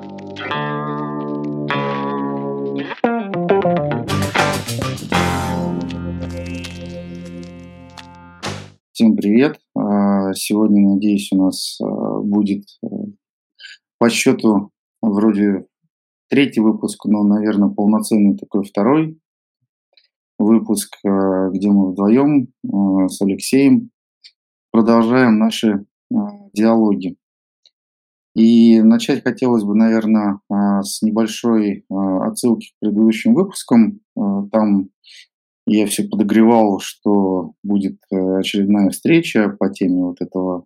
Всем привет! А, сегодня, надеюсь, у нас а, будет э, по счету вроде третий выпуск, но, наверное, полноценный такой второй выпуск, э, где мы вдвоем с Алексеем продолжаем наши диалоги. И начать хотелось бы, наверное, с небольшой отсылки к предыдущим выпускам. Там я все подогревал, что будет э, очередная встреча по теме вот этого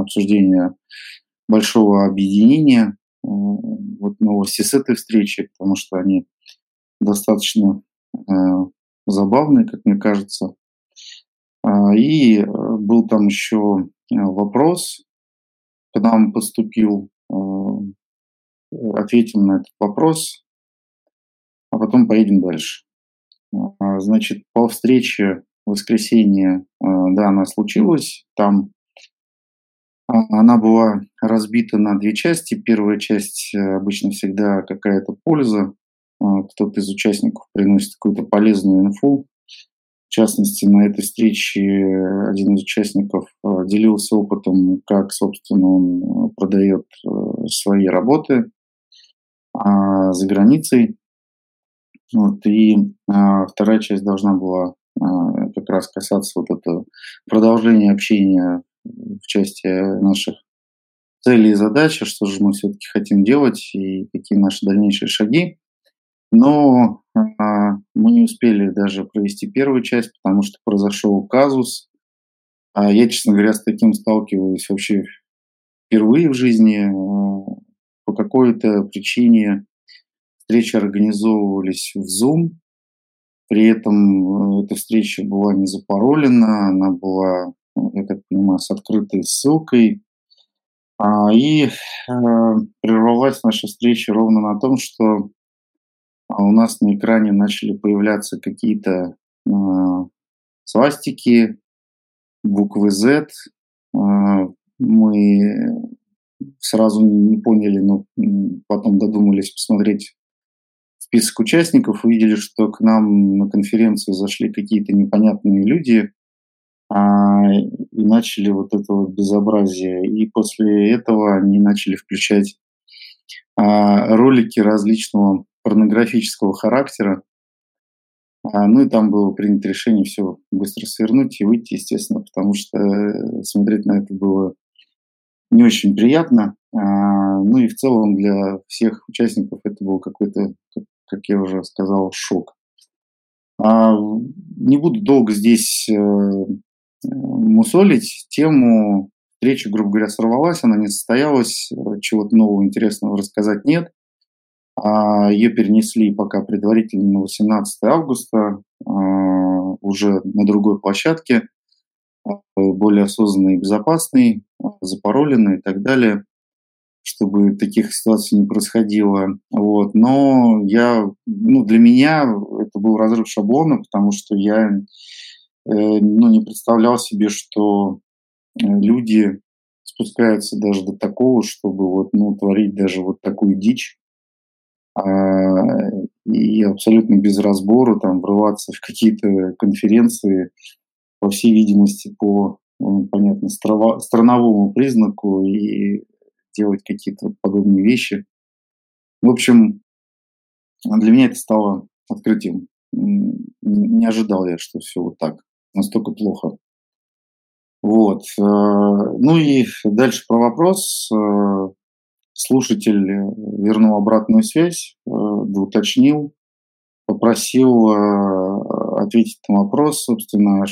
обсуждения большого объединения. Э, вот новости с этой встречи, потому что они достаточно забавные, как мне кажется. И э, был там еще вопрос, к нам поступил, э, ответим на этот вопрос, а потом поедем дальше. А, значит, по встрече в воскресенье, а, да, она случилась. Там а, она была разбита на две части. Первая часть э, обычно всегда какая-то польза. Кто-то из участников приносит какую-то полезную инфу. В частности, на этой встрече один из участников делился опытом, как, собственно, он э, продает э, свои работы за границей. Вот, и а, вторая часть должна была а, как раз касаться вот этого продолжения общения в части наших целей и задач, что же мы все-таки хотим делать и какие наши дальнейшие шаги. Но а, мы не успели даже провести первую часть, потому что произошел казус. А я, честно говоря, с таким сталкиваюсь вообще впервые в жизни. А, по какой-то причине Встречи организовывались в Zoom. При этом э, эта встреча была не запаролена, она была, ну, я так понимаю, с открытой ссылкой. А, и э, прервалась наша встреча ровно на том, что у нас на экране начали появляться какие-то э, свастики, буквы Z. Э, мы сразу не поняли, но потом додумались посмотреть список участников, увидели, что к нам на конференцию зашли какие-то непонятные люди а, и начали вот это вот безобразие. И после этого они начали включать а, ролики различного порнографического характера. А, ну и там было принято решение все быстро свернуть и выйти, естественно, потому что э, смотреть на это было не очень приятно. А, ну и в целом для всех участников это был какой-то как я уже сказал, шок. А, не буду долго здесь э, мусолить. Тему встречи, грубо говоря, сорвалась, она не состоялась, э, чего-то нового интересного рассказать нет. А, ее перенесли пока предварительно на 18 августа, а, уже на другой площадке, э, более осознанной и безопасной, запароленной и так далее чтобы таких ситуаций не происходило. Вот. Но я, ну, для меня это был разрыв шаблона, потому что я э, ну, не представлял себе, что э, люди спускаются даже до такого, чтобы вот, ну, творить даже вот такую дичь. А, и абсолютно без разбора там врываться в какие-то конференции, по всей видимости, по, ну, понятно, страновому признаку и делать какие-то подобные вещи. В общем, для меня это стало открытием. Не ожидал я, что все вот так, настолько плохо. Вот. Э, ну и дальше про вопрос. Э, слушатель вернул обратную связь, э, уточнил, попросил ответить на вопрос, собственно,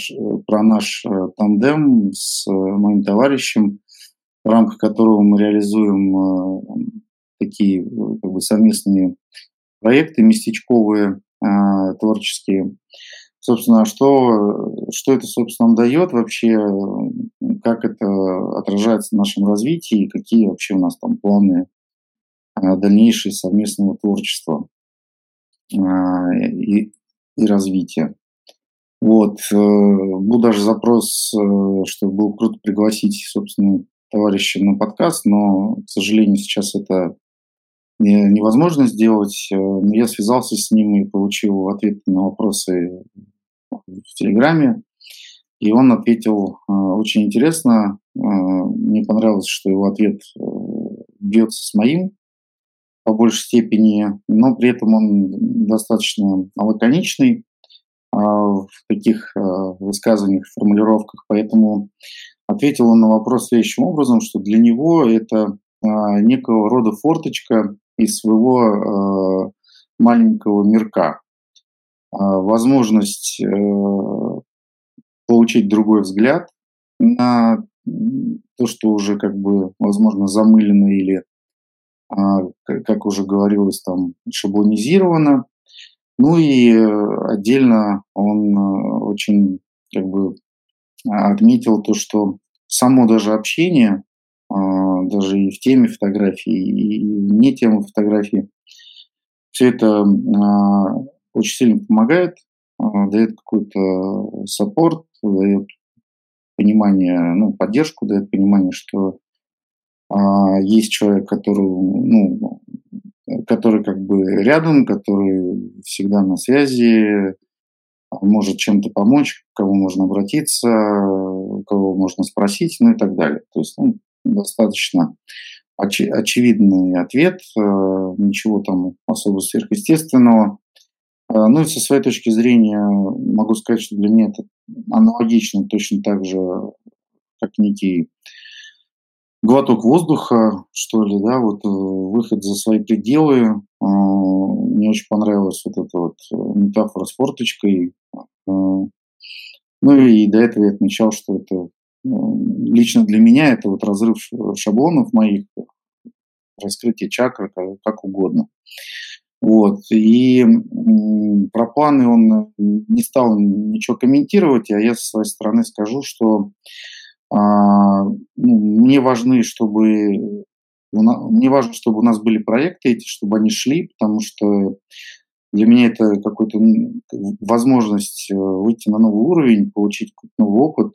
про наш тандем с моим товарищем в рамках которого мы реализуем э, такие э, как бы, совместные проекты местечковые, э, творческие. Собственно, что, что это, собственно, дает вообще, как это отражается в нашем развитии, какие вообще у нас там планы дальнейшего совместного творчества и, и развития. Вот. Был даже запрос, что было круто пригласить, собственно, товарища на подкаст, но, к сожалению, сейчас это невозможно сделать. Но я связался с ним и получил ответы на вопросы в Телеграме. И он ответил очень интересно. Мне понравилось, что его ответ бьется с моим по большей степени, но при этом он достаточно лаконичный в таких высказываниях, формулировках. Поэтому ответил он на вопрос следующим образом, что для него это некого рода форточка из своего маленького мирка. Возможность э, получить другой взгляд на то, что уже как бы, возможно, замылено или, как уже говорилось, там шаблонизировано, ну и э, отдельно он э, очень как бы отметил то, что само даже общение, а, даже и в теме фотографии, и не темы фотографии, все это а, очень сильно помогает, а, дает какой-то саппорт, дает понимание, ну, поддержку, дает понимание, что есть человек, который, ну, который как бы рядом, который всегда на связи, может чем-то помочь, к кому можно обратиться, кого можно спросить, ну и так далее. То есть ну, достаточно очи- очевидный ответ, э, ничего там особо сверхъестественного. Э, ну и со своей точки зрения могу сказать, что для меня это аналогично точно так же, как некий глоток воздуха, что ли, да, вот э, выход за свои пределы. Мне очень понравилась вот эта вот метафора с форточкой. Ну и до этого я отмечал, что это лично для меня это вот разрыв шаблонов моих, раскрытие чакр, как угодно. Вот. И про планы он не стал ничего комментировать, а я со своей стороны скажу, что а, ну, мне важны, чтобы мне важно, чтобы у нас были проекты эти, чтобы они шли, потому что для меня это какой-то возможность э, выйти на новый уровень, получить новый опыт.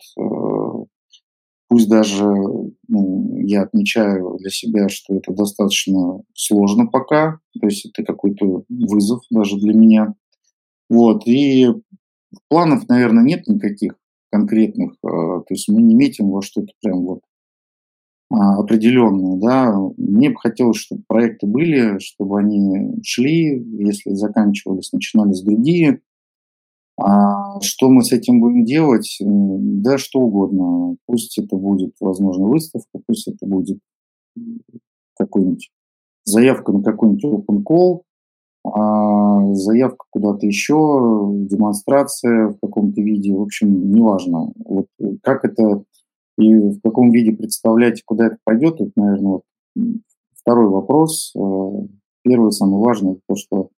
Пусть даже ну, я отмечаю для себя, что это достаточно сложно пока, то есть это какой-то вызов даже для меня. Вот, и планов, наверное, нет никаких конкретных, э, то есть мы не метим во что-то прям вот а, определенное, да. Мне бы хотелось, чтобы проекты были, чтобы они шли, если заканчивались, начинались другие. А что мы с этим будем делать? Да, что угодно. Пусть это будет, возможно, выставка, пусть это будет какой-нибудь заявка на какой-нибудь open call, а заявка куда-то еще, демонстрация в каком-то виде, в общем, неважно. Вот как это и в каком виде представлять, куда это пойдет, это, наверное, вот второй вопрос. Э, первый, самый важный, то, что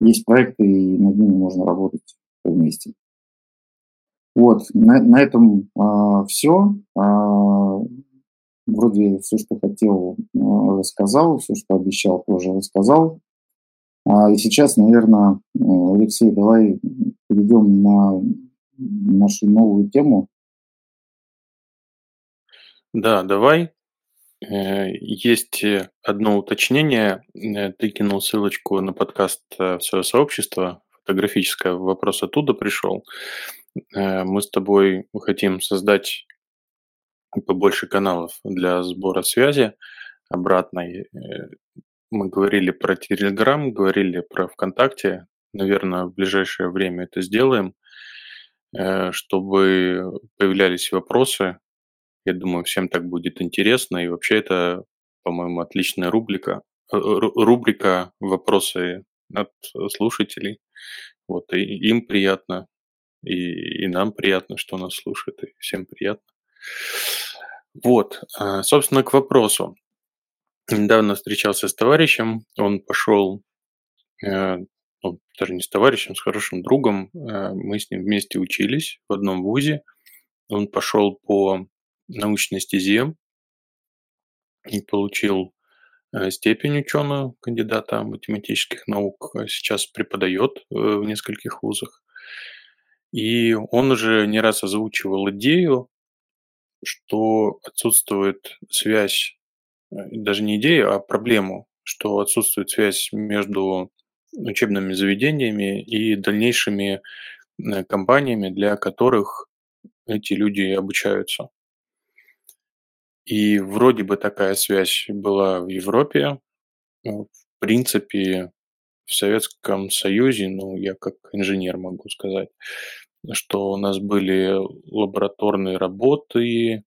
есть проекты, и над ними можно работать вместе. Вот, на, на этом а, все. А, вроде все, что хотел, э, рассказал, все, что обещал, тоже рассказал. А, и сейчас, наверное, э, Алексей, давай перейдем на нашу новую тему. Да, давай. Э, есть э, одно уточнение. Ты кинул ссылочку на подкаст в свое сообщество фотографическое. Вопрос оттуда пришел. Мы с тобой хотим создать побольше каналов для сбора связи обратной мы говорили про Телеграм, говорили про ВКонтакте. Наверное, в ближайшее время это сделаем, э, чтобы появлялись вопросы. Я думаю, всем так будет интересно. И вообще это, по-моему, отличная рубрика. Э, рубрика «Вопросы от слушателей». Вот, и им приятно, и, и нам приятно, что нас слушают, и всем приятно. Вот, э, собственно, к вопросу. Недавно встречался с товарищем, он пошел, э, ну, даже не с товарищем, с хорошим другом, э, мы с ним вместе учились в одном вузе, он пошел по научной стезе и получил степень ученую кандидата математических наук, сейчас преподает в нескольких вузах. И он уже не раз озвучивал идею, что отсутствует связь Э, даже не идею, а проблему, что отсутствует связь между учебными заведениями и дальнейшими э, компаниями, для которых эти люди обучаются. И вроде бы такая связь была в Европе. В принципе, в Советском Союзе, ну, я как инженер могу сказать, что у нас были лабораторные работы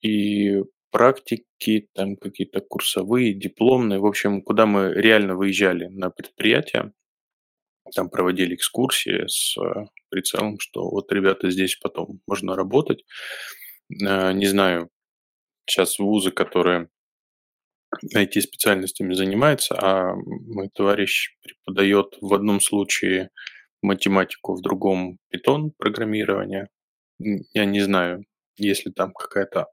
и практики, там какие-то курсовые, дипломные. В общем, куда мы реально выезжали на предприятия, там проводили экскурсии с э, прицелом, что вот, ребята, здесь потом можно работать. Э, не знаю, сейчас вузы, которые IT-специальностями занимаются, а мой товарищ преподает в одном случае математику, в другом питон программирование. Я не знаю, если там какая-то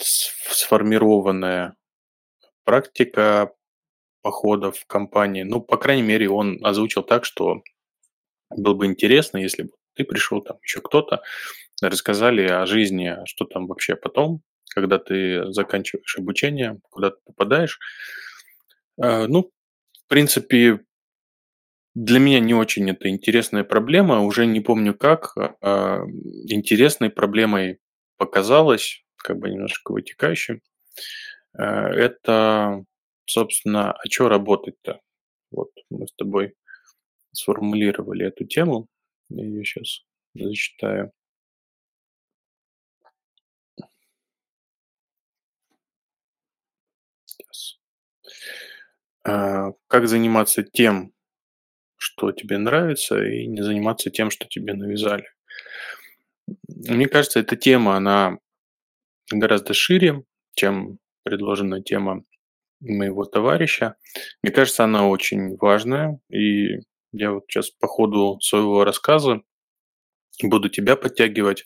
сформированная практика походов в компании. Ну, по крайней мере, он озвучил так, что было бы интересно, если бы ты пришел, там еще кто-то, рассказали о жизни, а что там вообще потом, когда ты заканчиваешь обучение, куда ты попадаешь. Э, ну, в принципе, для меня не очень это интересная проблема, уже не помню как. А, интересной проблемой показалось, как бы немножко вытекающим, э, это, собственно, а что работать-то? Вот мы с тобой сформулировали эту тему. Я ее сейчас зачитаю. Сейчас. А, как заниматься тем, что тебе нравится, и не заниматься тем, что тебе навязали. Мне кажется, эта тема, она гораздо шире, чем предложенная тема моего товарища. Мне кажется, она очень важная, и я вот сейчас по ходу своего рассказа буду тебя подтягивать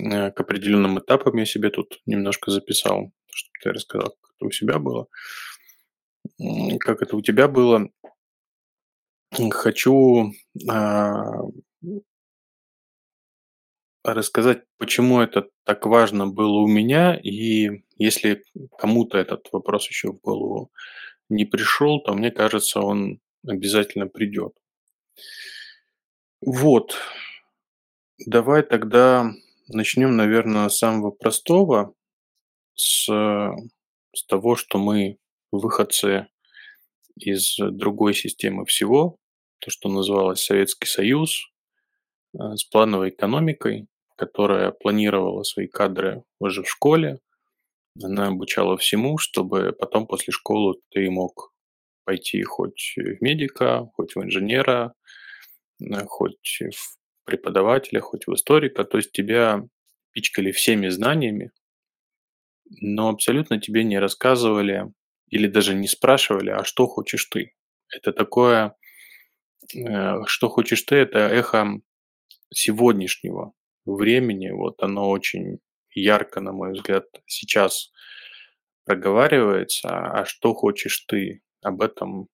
э, к определенным этапам. Я себе тут немножко записал, чтобы ты рассказал, это у себя было. Как это у тебя было. Хочу а, рассказать, почему это так важно было у меня, и если кому-то этот вопрос еще в голову не пришел, то мне кажется, он обязательно придет. Вот. Давай тогда начнем, наверное, с самого простого, с, с того, что мы выходцы из другой системы всего, то, что называлось Советский Союз, э, с плановой экономикой, которая планировала свои кадры уже в школе. Она обучала всему, чтобы потом после школы ты мог пойти хоть в медика, хоть в инженера, э, хоть в преподавателя, хоть в историка. То есть тебя пичкали всеми знаниями, но абсолютно тебе не рассказывали или даже не спрашивали, а что хочешь ты. Это такое Э, что хочешь ты, это эхо сегодняшнего времени. Вот оно очень ярко, на мой взгляд, сейчас проговаривается. А что хочешь ты? Об этом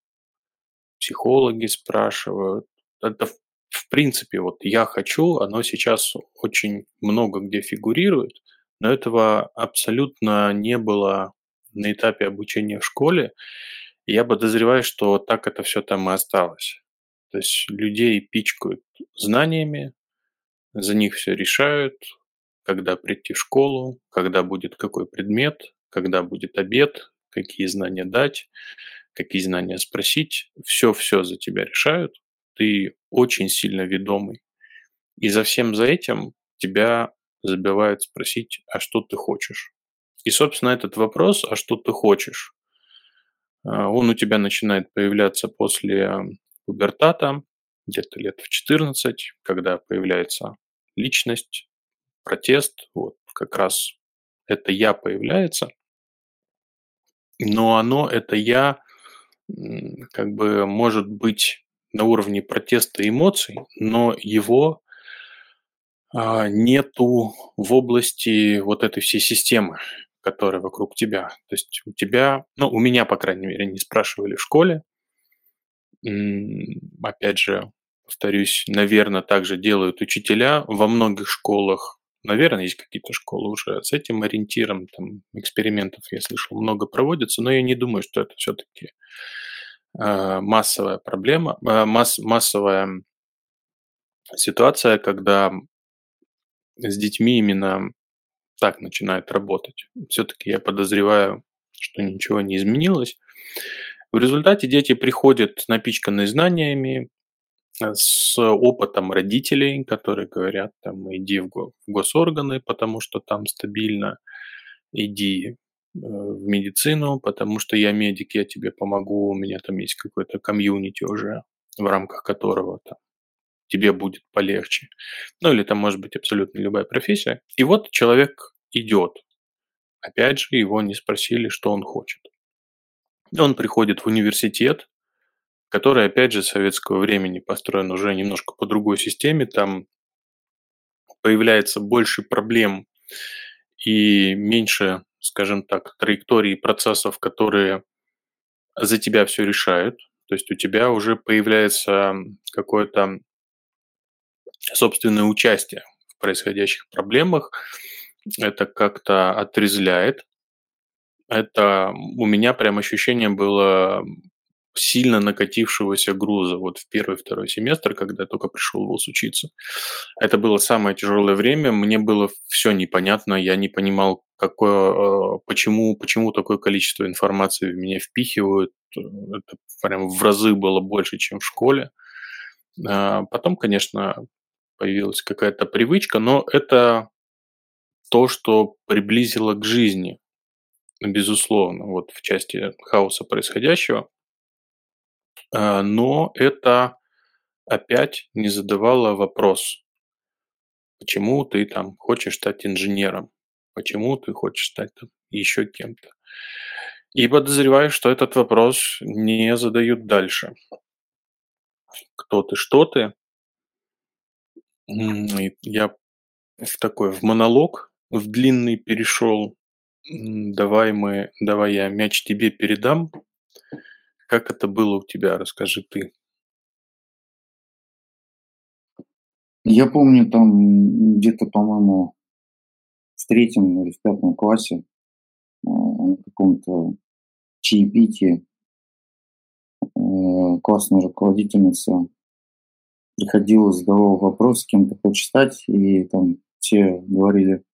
психологи спрашивают. Это в принципе, вот я хочу, оно сейчас очень много где фигурирует, но этого абсолютно не было на этапе обучения в школе. Я подозреваю, что так это все там и осталось. То есть людей пичкают знаниями, за них все решают, когда прийти в школу, когда будет какой предмет, когда будет обед, какие знания дать, какие знания спросить. Все-все за тебя решают. Ты очень сильно ведомый. И за всем за этим тебя забивают спросить, а что ты хочешь? И, собственно, этот вопрос, а что ты хочешь, а, он у тебя начинает появляться после пубертата, где-то лет в 14, когда появляется личность, протест, вот как раз это «я» появляется, но оно, это «я», как бы может быть на уровне протеста эмоций, но его нету в области вот этой всей системы, которая вокруг тебя. То есть у тебя, ну, у меня, по крайней мере, не спрашивали в школе, опять же, повторюсь, наверное, также делают учителя во многих школах. Наверное, есть какие-то школы уже с этим ориентиром, там экспериментов, я слышал, много проводится, но я не думаю, что это все-таки э, массовая проблема, э, масс, массовая ситуация, когда с детьми именно так начинает работать. Все-таки я подозреваю, что ничего не изменилось. В результате дети приходят напичканные знаниями, э, с опытом родителей, которые говорят, там, иди в госорганы, потому что там стабильно, иди э, в медицину, потому что я медик, я тебе помогу, у меня там есть какой-то комьюнити уже, в рамках которого там, тебе будет полегче. Ну или там может быть абсолютно любая профессия. И вот человек идет. Опять же, его не спросили, что он хочет. Он приходит в университет, который, опять же, советского времени построен уже немножко по другой системе. Там появляется больше проблем и меньше, скажем так, траекторий процессов, которые за тебя все решают. То есть у тебя уже появляется какое-то собственное участие в происходящих проблемах. Это как-то отрезляет. Это у меня прям ощущение было сильно накатившегося груза вот в первый-второй семестр, когда я только пришел в ВУЗ учиться. Это было самое тяжелое время, мне было все непонятно, я не понимал, какое, э, почему, почему такое количество информации в меня впихивают. Это прям в разы было больше, чем в школе. А потом, конечно, появилась какая-то привычка, но это то, что приблизило к жизни, безусловно, вот в части хаоса происходящего. А, но это опять не задавало вопрос, почему ты там хочешь стать инженером, почему ты хочешь стать там еще кем-то. И подозреваю, что этот вопрос не задают дальше. Кто ты, что ты, я в такой, в монолог, в длинный перешел. Давай мы, давай я мяч тебе передам. Как это было у тебя, расскажи ты. Я помню, там где-то, по-моему, в третьем или в пятом классе а, на каком-то чаепитии э, классная руководительница приходил, задавал вопрос, кем ты хочешь стать, и там все говорили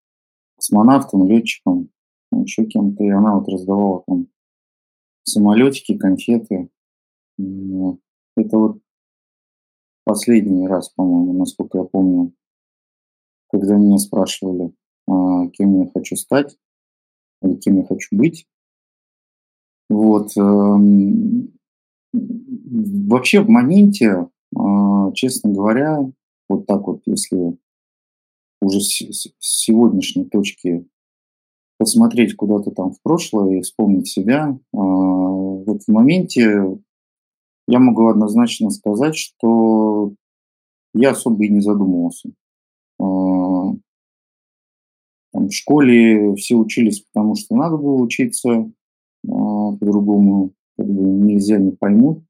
космонавтом, летчиком, ну, еще кем-то, и она вот раздавала там самолетики, конфеты. Это вот последний раз, по-моему, насколько я помню, когда меня спрашивали, а, кем я хочу стать или кем я хочу быть. Вот. Эм, вообще в моменте честно говоря, вот так вот, если уже с сегодняшней точки посмотреть куда-то там в прошлое и вспомнить себя, а, вот в моменте я могу однозначно сказать, что я особо и не задумывался. А, в школе все учились, потому что надо было учиться, по-другому нельзя, не поймут.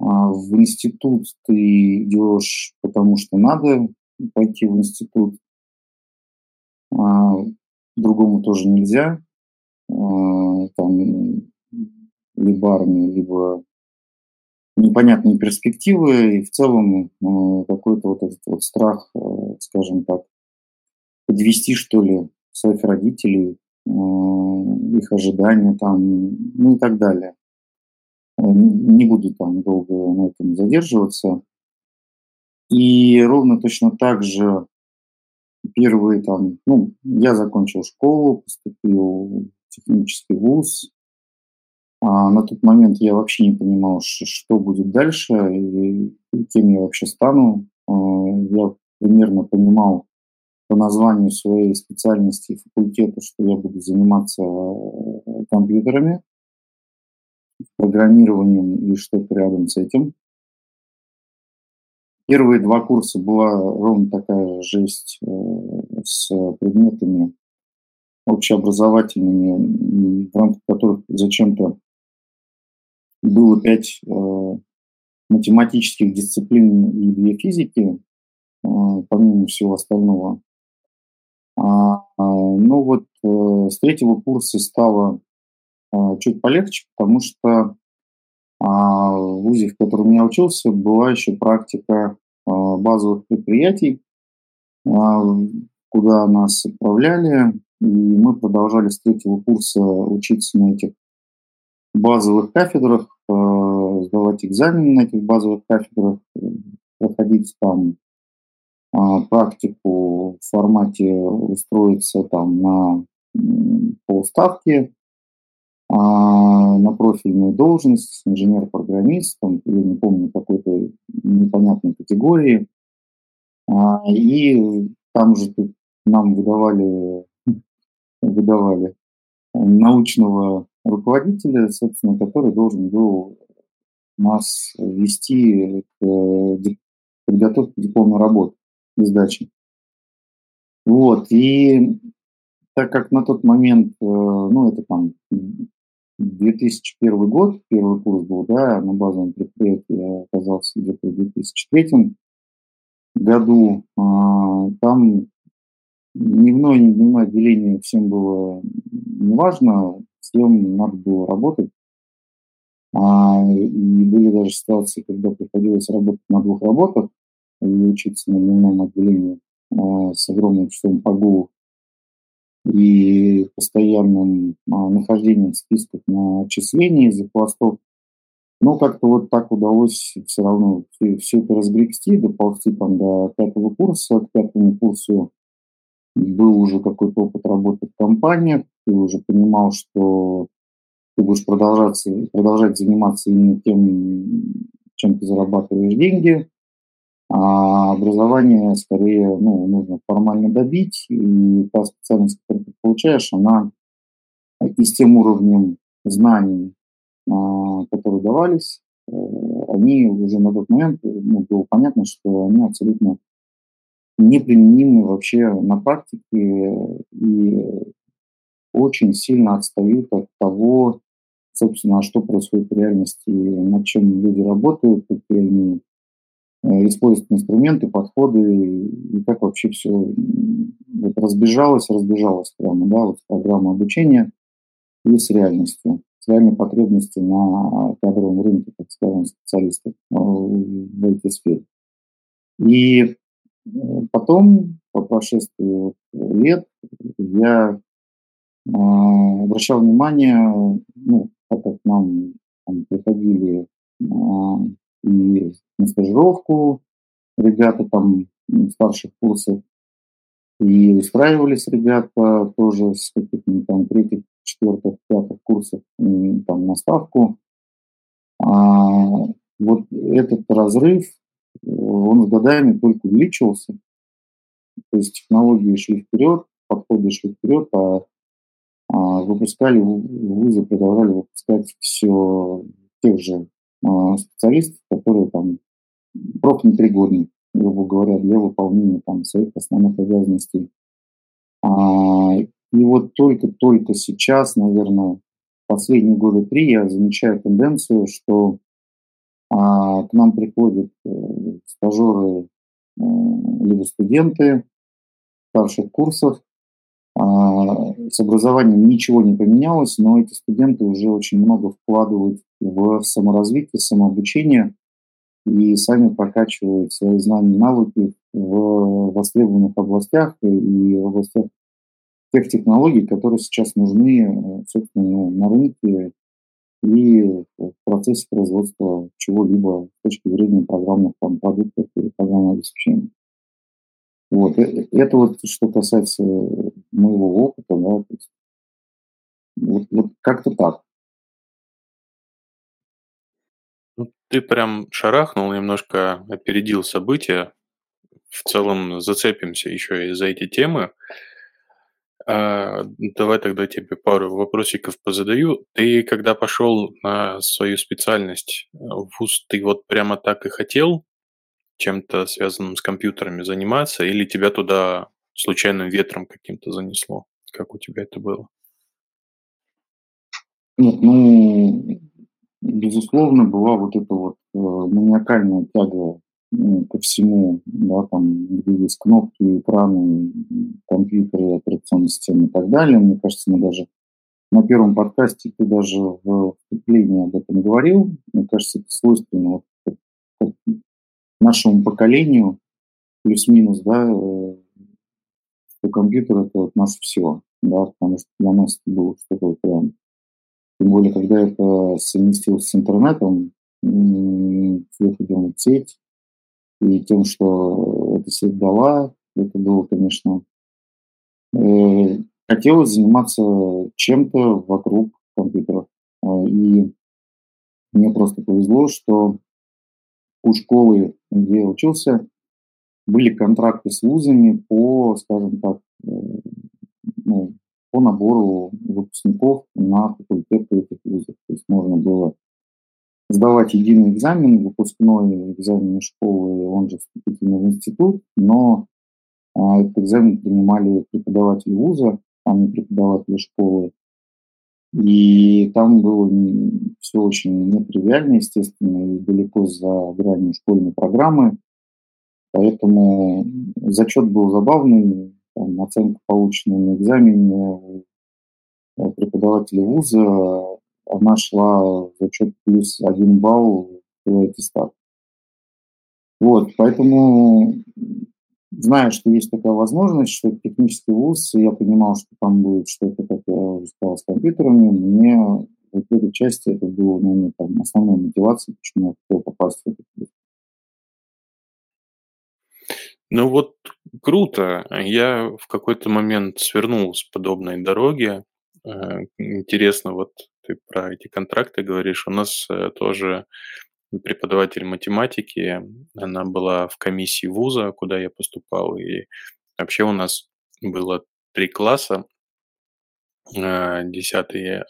А в институт ты идешь, потому что надо пойти в институт. А другому тоже нельзя. А, там либо армия, либо непонятные перспективы, и в целом какой-то вот этот вот страх, скажем так, подвести, что ли, своих родителей, их ожидания там, ну и так далее. Не буду там долго на этом задерживаться. И ровно точно так же первые там, ну, я закончил школу, поступил в технический вуз. А на тот момент я вообще не понимал, что будет дальше и кем я вообще стану. А, я примерно понимал по названию своей специальности факультета, что я буду заниматься э, компьютерами программированием и что-то рядом с этим. Первые два курса была ровно такая жесть э, с предметами общеобразовательными, в рамках которых зачем-то было пять э, математических дисциплин и две физики, э, помимо всего остального. А, а, ну вот с третьего курса стало чуть полегче, потому что а, в ВУЗе, в котором я учился, была еще практика а, базовых предприятий, а, куда нас отправляли, и мы продолжали с третьего курса учиться на этих базовых кафедрах, а, сдавать экзамены на этих базовых кафедрах, проходить там а, практику в формате устроиться там на полставки, а, на профильную должность, инженер-программист, там, я не помню, какой-то непонятной категории. А, и там же нам выдавали, выдавали научного руководителя, собственно, который должен был нас вести к подготовке дипломной работы и сдачи. Вот, и так как на тот момент, э, ну, это там 2001 год, первый курс был, да, на базовом предприятии я оказался где-то в 2003 году. А, там дневное, не дневное отделение всем было неважно, всем надо было работать. А, и были даже ситуации, когда приходилось работать на двух работах и учиться на дневном отделении а, с огромным числом погулов и постоянным а, нахождением в списках на отчисления из-за хвостов. Но как-то вот так удалось все равно все, все это разгребсти, доползти там до пятого курса. К пятому курсу был уже какой-то опыт работы в компаниях, ты уже понимал, что ты будешь продолжать, продолжать заниматься именно тем, чем ты зарабатываешь деньги, а образование скорее ну, нужно формально добить, и та специальность, которую ты получаешь, она и с тем уровнем знаний, а, которые давались, э, они уже на тот момент, ну, было понятно, что они абсолютно неприменимы вообще на практике и очень сильно отстают от того, собственно, что происходит в реальности, над чем люди работают, какие они использовать инструменты, подходы, и как вообще все вот разбежалось, разбежалось прямо, да, вот программа обучения и с реальностью, с реальной потребностью на кадровом рынке, так скажем, специалистов э, в этой сфере. И э, потом, по прошествии лет, я обращал внимание, ну, так как нам там, приходили и на стажировку ребята там старших курсов, и устраивались ребята тоже с каких-то там третьих, четвертых, пятых курсов там на ставку. А вот этот разрыв, он с годами только увеличивался. То есть технологии шли вперед, подходы шли вперед, а, а выпускали, вузы продолжали выпускать все тех же специалистов, которые там профнепригодны, грубо говоря, для выполнения там своих основных обязанностей. А, и вот только-только сейчас, наверное, последние годы три я замечаю тенденцию, что а, к нам приходят э, стажеры э, либо студенты старших курсов, с образованием ничего не поменялось, но эти студенты уже очень много вкладывают в саморазвитие, самообучение и сами прокачивают свои знания и навыки в востребованных областях и в областях тех технологий, которые сейчас нужны, собственно, ну, на рынке и в процессе производства чего-либо с точки зрения программных там, продуктов или программного обеспечения. Вот. Э, это вот что касается моего опыта, да, вот, вот как-то так. Ну, ты прям шарахнул, немножко опередил события. В целом зацепимся еще и за эти темы. А, давай тогда тебе пару вопросиков позадаю. Ты когда пошел на свою специальность в ВУЗ, ты вот прямо так и хотел чем-то связанным с компьютерами заниматься, или тебя туда случайным ветром каким-то занесло? Как у тебя это было? Нет, ну, безусловно, была вот эта вот э, маниакальная тяга ну, ко всему, да, там, где есть кнопки, экраны, компьютеры, операционные системы и так далее. Мне кажется, мы даже на первом подкасте ты даже в вступлении об этом говорил. Мне кажется, это свойственно вот, нашему поколению, плюс-минус, да, э, что компьютер это вот наше все, да, потому что для нас это было что-то прям. Тем более, когда это совместилось с интернетом, с выходом в сеть, и тем, что эта сеть дала, это было, конечно, э, хотелось заниматься чем-то вокруг компьютера. А, и мне просто повезло, что у школы, где учился, были контракты с вузами по, скажем так, э, ну, по набору выпускников на факультеты этих вузов. То есть можно было сдавать единый экзамен, выпускной экзамен школы, он же вступительный в институт, но а, этот экзамен принимали преподаватели вуза, а не преподаватели школы. И там было все очень нетривиально, естественно, и далеко за гранью школьной программы. Поэтому зачет был забавный, там, оценка, полученная на экзамене преподавателя вуза, она шла зачет плюс один балл в аттестат. Вот, поэтому, зная, что есть такая возможность, что это технический вуз, я понимал, что там будет что-то, как сказал, с компьютерами, мне в этой части это было, наверное, там, основной мотивацией, почему я хотел попасть в этот вуз. Ну вот круто. Я в какой-то момент свернул с подобной дороги. Э, интересно, вот ты про эти контракты говоришь. У нас э, тоже преподаватель математики, она была в комиссии вуза, куда я поступал, и вообще у нас было три класса, 10,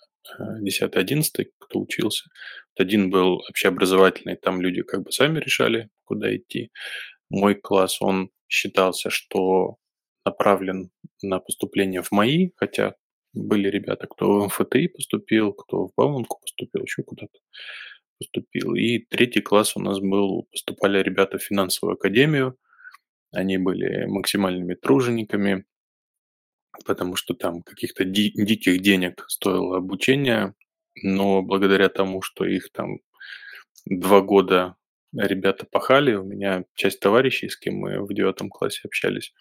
10, 11, кто учился. Один был общеобразовательный, там люди как бы сами решали, куда идти. Мой класс, он считался, что направлен на поступление в МАИ, хотя были ребята, кто в МФТИ поступил, кто в Бауманку поступил, еще куда-то поступил. И третий класс у нас был, поступали ребята в финансовую академию. Они были максимальными тружениками, потому что там каких-то ди- диких денег стоило обучение, но благодаря тому, что их там два года ребята пахали, у меня часть товарищей, с кем мы в девятом классе общались,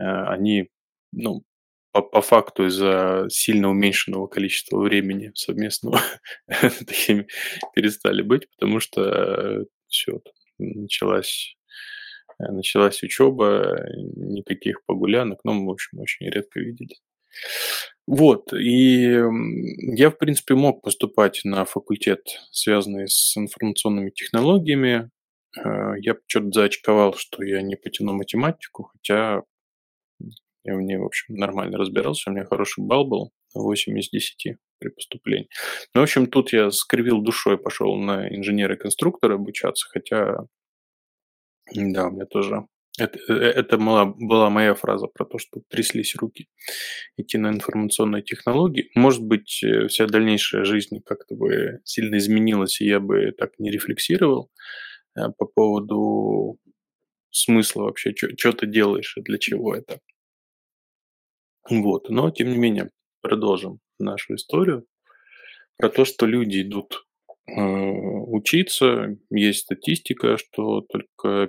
э, они, ну, по, по факту из-за сильно уменьшенного количества времени совместного такими перестали быть, потому что э, все, началась началась учеба, никаких погулянок, ну, в общем, очень редко виделись. Вот, и я, в принципе, мог поступать на факультет, связанный с информационными технологиями. Э, я что-то заочковал, что я не потяну математику, хотя я в ней, в общем, нормально разбирался, у меня хороший балл был, 8 из 10 при поступлении. Ну, в общем, тут я скривил душой, пошел на инженера-конструктора обучаться, хотя, да, у меня тоже... Это, э, это была, была моя фраза про то, что тряслись руки идти на информационные технологии. Может быть, э, вся дальнейшая жизнь как-то бы сильно изменилась, и я бы так не рефлексировал э, по поводу смысла вообще, что ты делаешь и для чего это. Вот. Но, тем не менее, продолжим нашу историю про то, что люди идут э, учиться. Есть статистика, что только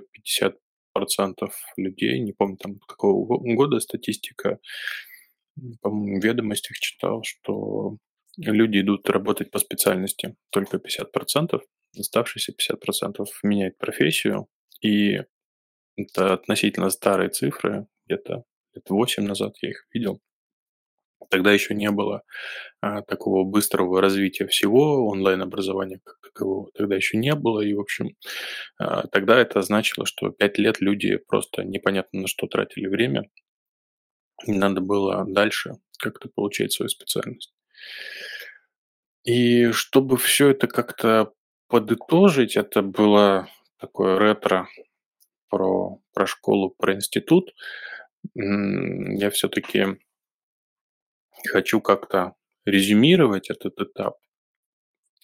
50% людей, не помню там какого года статистика, в ведомостях читал, что люди идут работать по специальности только 50%, оставшиеся 50% меняют профессию, и это относительно старые цифры, где-то лет 8 назад я их видел. Тогда еще не было а, такого быстрого развития всего, онлайн-образования как такового тогда еще не было. И, в общем, а, тогда это значило, что 5 лет люди просто непонятно на что тратили время. И надо было дальше как-то получать свою специальность. И чтобы все это как-то подытожить, это было такое ретро про, про школу, про институт я все-таки хочу как-то резюмировать этот этап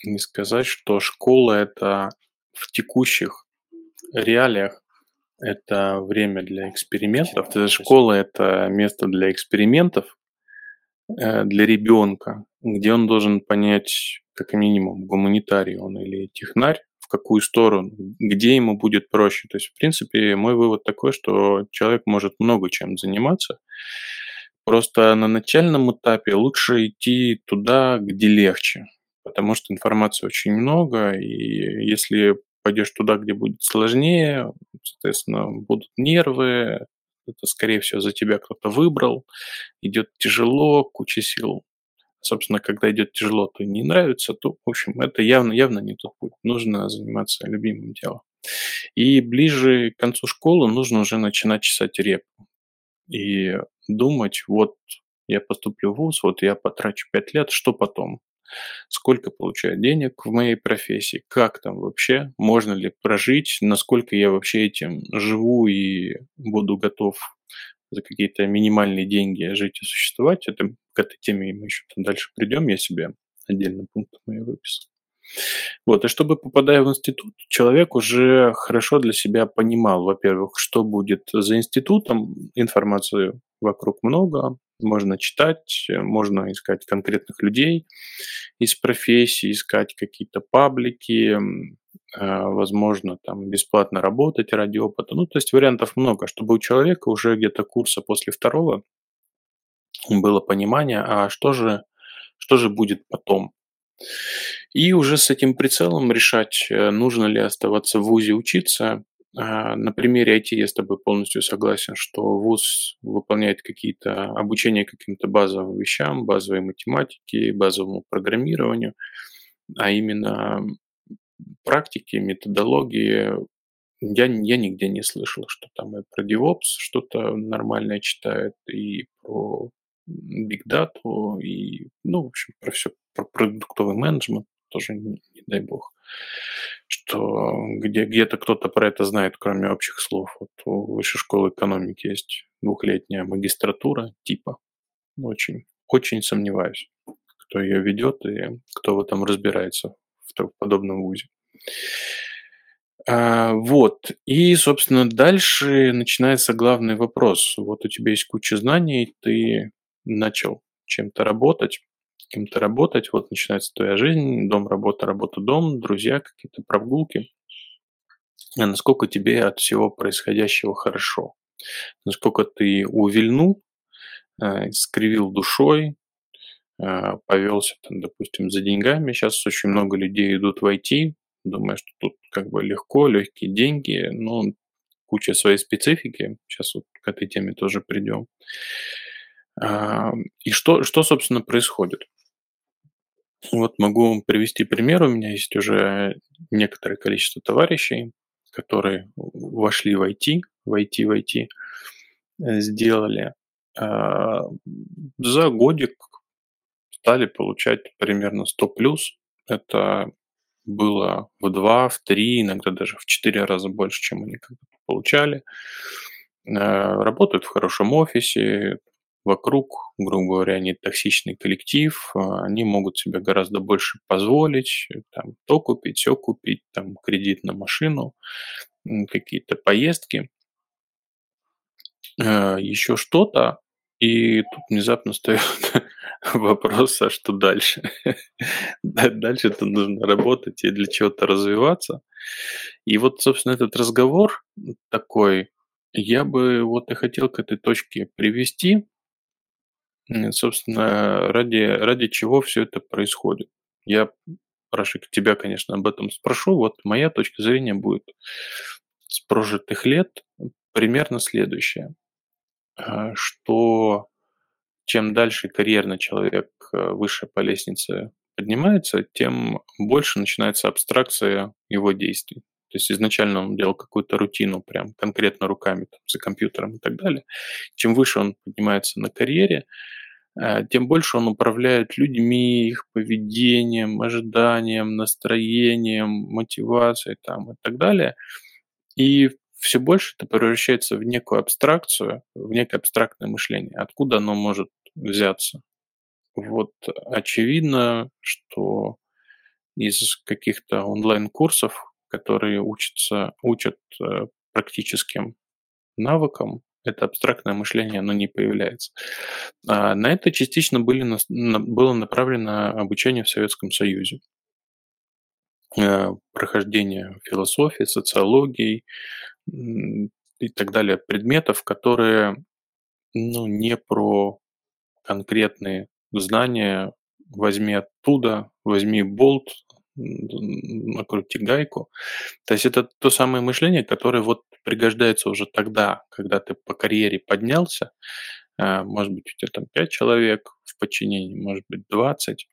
и сказать, что школа это в текущих реалиях это время для экспериментов. Школа – это место для экспериментов э, для ребенка, где он должен понять, как минимум, гуманитарий он или технарь, в какую сторону, где ему будет проще. То есть, в принципе, мой вывод такой, что человек может много чем заниматься, просто на начальном этапе лучше идти туда, где легче, потому что информации очень много, и если пойдешь туда, где будет сложнее, соответственно, будут нервы, это, скорее всего, за тебя кто-то выбрал, идет тяжело, куча сил собственно, когда идет тяжело, то не нравится, то, в общем, это явно, явно не тот путь. Нужно заниматься любимым делом. И ближе к концу школы нужно уже начинать чесать репу. И думать, вот я поступлю в ВУЗ, вот я потрачу 5 лет, что потом? Сколько получаю денег в моей профессии? Как там вообще? Можно ли прожить? Насколько я вообще этим живу и буду готов за какие-то минимальные деньги жить и существовать. Это к этой теме мы еще дальше придем, я себе отдельным пунктом ее выписал. Вот, и чтобы, попадая в институт, человек уже хорошо для себя понимал, во-первых, что будет за институтом, информации вокруг много, можно читать, можно искать конкретных людей из профессии, искать какие-то паблики, а, возможно, там бесплатно работать ради опыта. Ну, то есть вариантов много, чтобы у человека уже где-то курса после второго было понимание, а что же, что же будет потом. И уже с этим прицелом решать, э, нужно ли оставаться в ВУЗе учиться. А, на примере IT я с тобой полностью согласен, что ВУЗ выполняет какие-то обучение каким-то базовым вещам, базовой математике, базовому программированию, а именно практики, методологии я, я нигде не слышал, что там и про DevOps что-то нормальное читает, и про Data, и, ну, в общем, про все, про продуктовый менеджмент тоже, не, не дай бог, что где, где-то кто-то про это знает, кроме общих слов. Вот у высшей школы экономики есть двухлетняя магистратура типа. Очень, очень сомневаюсь, кто ее ведет и кто в этом разбирается в подобном вузе. А, вот. И, собственно, дальше начинается главный вопрос. Вот у тебя есть куча знаний, ты начал чем-то работать, кем-то работать, вот начинается твоя жизнь, дом, работа, работа, дом, друзья, какие-то прогулки. А насколько тебе от всего происходящего хорошо? Насколько ты увильнул, э, скривил душой, а, повелся, там, допустим, за деньгами. Сейчас очень много людей идут в IT, думая, что тут как бы легко, легкие деньги, но куча своей специфики. Сейчас вот к этой теме тоже придем. А, и что, что, собственно, происходит? Вот могу привести пример. У меня есть уже некоторое количество товарищей, которые вошли в IT, в IT, в IT, э, сделали а, за годик стали получать примерно 100 плюс. Это было в 2, в 3, иногда даже в 4 раза больше, чем они получали. Э, работают в хорошем офисе, вокруг, грубо говоря, не токсичный коллектив, а они могут себе гораздо больше позволить, там, то купить, все купить, там, кредит на машину, какие-то поездки, э, еще что-то, и тут внезапно встает вопрос, а что дальше? Дальше-то нужно работать и для чего-то развиваться. И вот, собственно, этот разговор такой, я бы вот и хотел к этой точке привести, собственно, ради, ради чего все это происходит. Я, Рашик, тебя, конечно, об этом спрошу. Вот моя точка зрения будет с прожитых лет примерно следующая. А, что чем дальше карьерно человек э, выше по лестнице поднимается, тем больше начинается абстракция его действий. То есть изначально он делал какую-то рутину прям конкретно руками там, за компьютером и так далее. Чем выше он поднимается на карьере, э, тем больше он управляет людьми, их поведением, ожиданием, настроением, мотивацией там, и так далее. И все больше это превращается в некую абстракцию, в некое абстрактное мышление. Откуда оно может взяться? Вот очевидно, что из каких-то онлайн-курсов, которые учатся, учат э, практическим навыкам, это абстрактное мышление, оно не появляется. А на это частично были, было направлено обучение в Советском Союзе. Э, прохождение философии, социологии и так далее предметов, которые ну, не про конкретные знания. Возьми оттуда, возьми болт, накрути гайку. То есть это то самое мышление, которое вот пригождается уже тогда, когда ты по карьере поднялся. Э, может быть, у тебя там 5 человек в подчинении, может быть, 20.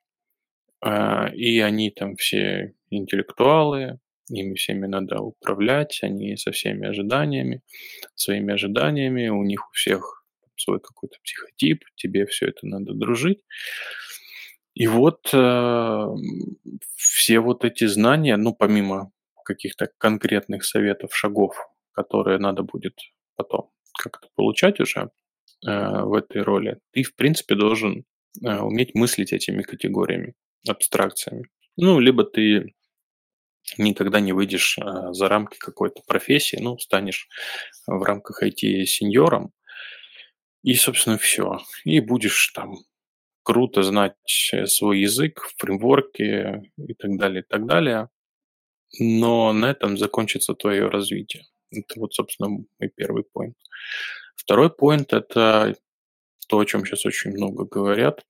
А, и они там все интеллектуалы, ими всеми надо управлять, они со всеми ожиданиями, своими ожиданиями, у них у всех свой какой-то психотип, тебе все это надо дружить. И вот э, все вот эти знания, ну, помимо каких-то конкретных советов, шагов, которые надо будет потом как-то получать уже э, в этой роли, ты, в принципе, должен э, уметь мыслить этими категориями, абстракциями. Ну, либо ты никогда не выйдешь э, за рамки какой-то профессии, ну, станешь в рамках IT-сеньором, и, собственно, все. И будешь там круто знать свой язык, фреймворки и так далее, и так далее. Но на этом закончится твое развитие. Это вот, собственно, мой первый поинт. Второй поинт – это то, о чем сейчас очень много говорят.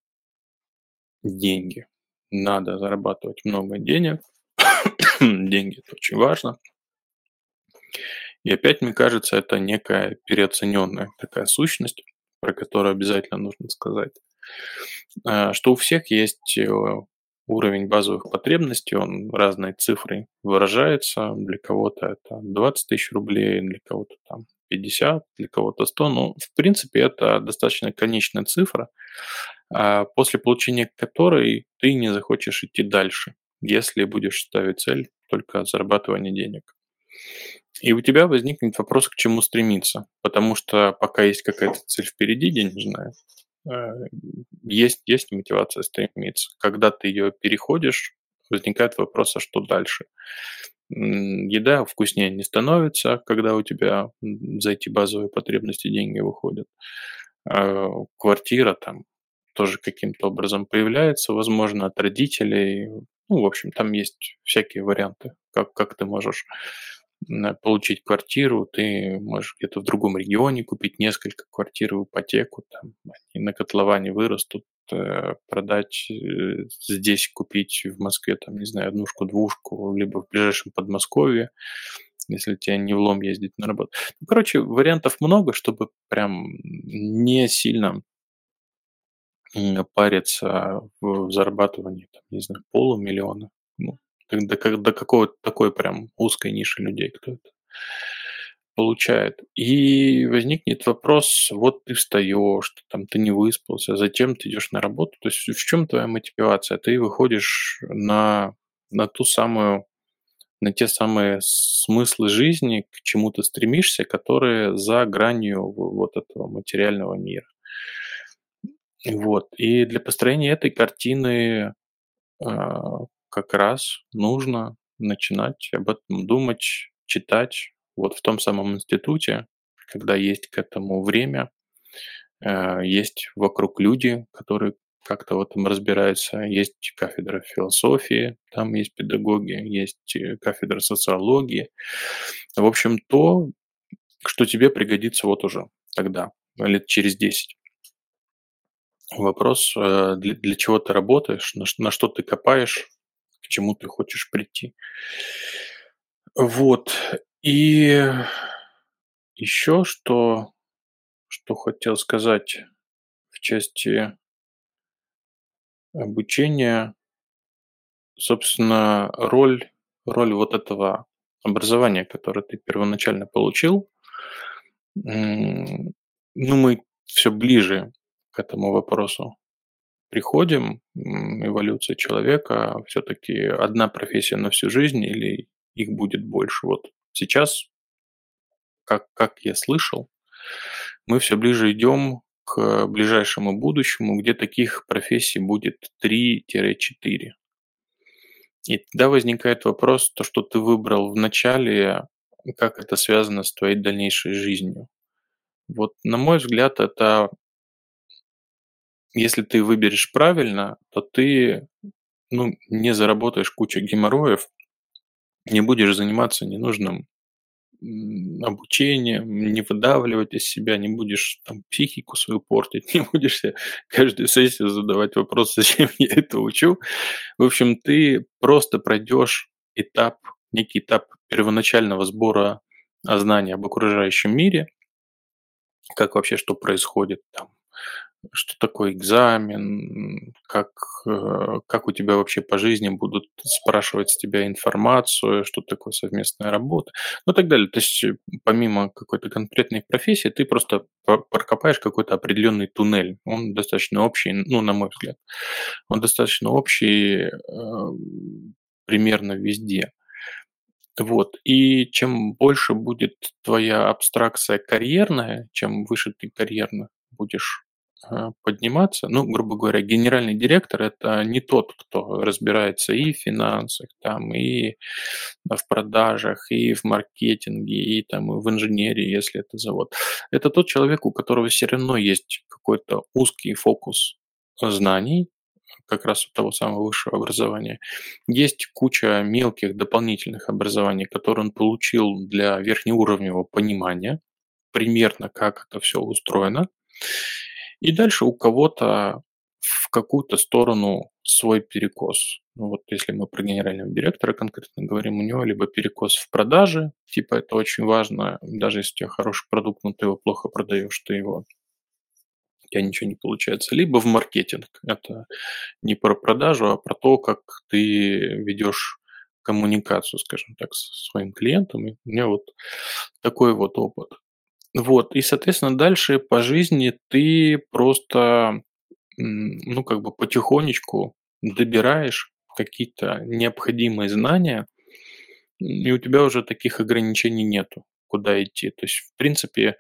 Деньги. Надо зарабатывать много денег. Деньги – это очень важно. И опять, мне кажется, это некая переоцененная такая сущность, про которую обязательно нужно сказать. А, что у всех есть э, уровень базовых потребностей, он разной цифрой выражается. Для кого-то это 20 тысяч рублей, для кого-то там 50, для кого-то 100. Ну, в принципе, это достаточно конечная цифра, а, после получения которой ты не захочешь идти дальше, если будешь ставить цель только зарабатывания денег. И у тебя возникнет вопрос, к чему стремиться, потому что пока есть какая-то цель впереди денежная, Э, есть, есть мотивация стремиться. Когда ты ее переходишь, возникает вопрос, а что дальше? Еда вкуснее не становится, когда у тебя за эти базовые потребности деньги выходят. А квартира там тоже каким-то образом появляется, возможно, от родителей. Ну, в общем, там есть всякие варианты, как, как ты можешь получить квартиру, ты можешь где-то в другом регионе купить несколько квартир в ипотеку, там, они на котловане вырастут, э, продать э, здесь, купить в Москве, там, не знаю, однушку-двушку, либо в ближайшем Подмосковье, если тебе не влом ездить на работу. Ну, короче, вариантов много, чтобы прям не сильно париться в зарабатывании, там, не знаю, полумиллиона. Ну, до, до какого-то такой прям узкой ниши людей, кто это получает. И возникнет вопрос, вот ты встаешь, там ты не выспался, затем ты идешь на работу. То есть в чем твоя мотивация? Ты выходишь на, на ту самую на те самые смыслы жизни, к чему ты стремишься, которые за гранью вот этого материального мира. Вот. И для построения этой картины а, как раз нужно начинать об этом думать, читать. Вот в том самом институте, когда есть к этому время, э, есть вокруг люди, которые как-то в этом разбираются. Есть кафедра философии, там есть педагоги, есть э, кафедра социологии. В общем, то, что тебе пригодится вот уже тогда, лет через 10. Вопрос, э, для, чего ты работаешь, на что ты копаешь, к чему ты хочешь прийти. Вот. И еще что, что хотел сказать в части обучения, собственно, роль, роль вот этого образования, которое ты первоначально получил, ну, мы все ближе к этому вопросу приходим, эволюция человека, все-таки одна профессия на всю жизнь или их будет больше. Вот сейчас, как, как я слышал, мы все ближе идем к ближайшему будущему, где таких профессий будет 3-4. И тогда возникает вопрос, то, что ты выбрал в начале, как это связано с твоей дальнейшей жизнью. Вот, на мой взгляд, это если ты выберешь правильно, то ты ну, не заработаешь кучу геморроев, не будешь заниматься ненужным обучением, не выдавливать из себя, не будешь там психику свою портить, не будешь себе каждую сессию задавать вопрос, зачем я это учу. В общем, ты просто пройдешь этап, некий этап первоначального сбора знаний об окружающем мире, как вообще что происходит там, что такое экзамен, как, э, как у тебя вообще по жизни будут спрашивать с тебя информацию, что такое совместная работа, ну и так далее. То есть э, помимо какой-то конкретной профессии, ты просто прокопаешь какой-то определенный туннель. Он достаточно общий, ну, на мой взгляд. Он достаточно общий э, примерно везде. Вот. И чем больше будет твоя абстракция карьерная, чем выше ты карьерно будешь подниматься. Ну, грубо говоря, генеральный директор – это не тот, кто разбирается и в финансах, там, и в продажах, и в маркетинге, и там, и в инженерии, если это завод. Это тот человек, у которого все равно есть какой-то узкий фокус знаний, как раз у того самого высшего образования. Есть куча мелких дополнительных образований, которые он получил для верхнеуровневого понимания, примерно как это все устроено. И дальше у кого-то в какую-то сторону свой перекос. Ну вот если мы про генерального директора конкретно говорим, у него либо перекос в продаже, типа это очень важно, даже если у тебя хороший продукт, но ты его плохо продаешь, ты его у тебя ничего не получается. Либо в маркетинг. Это не про продажу, а про то, как ты ведешь коммуникацию, скажем так, со своим клиентом. И у меня вот такой вот опыт. Вот, и, соответственно, дальше по жизни ты просто, ну, как бы потихонечку добираешь какие-то необходимые знания, и у тебя уже таких ограничений нету, куда идти. То есть, в принципе,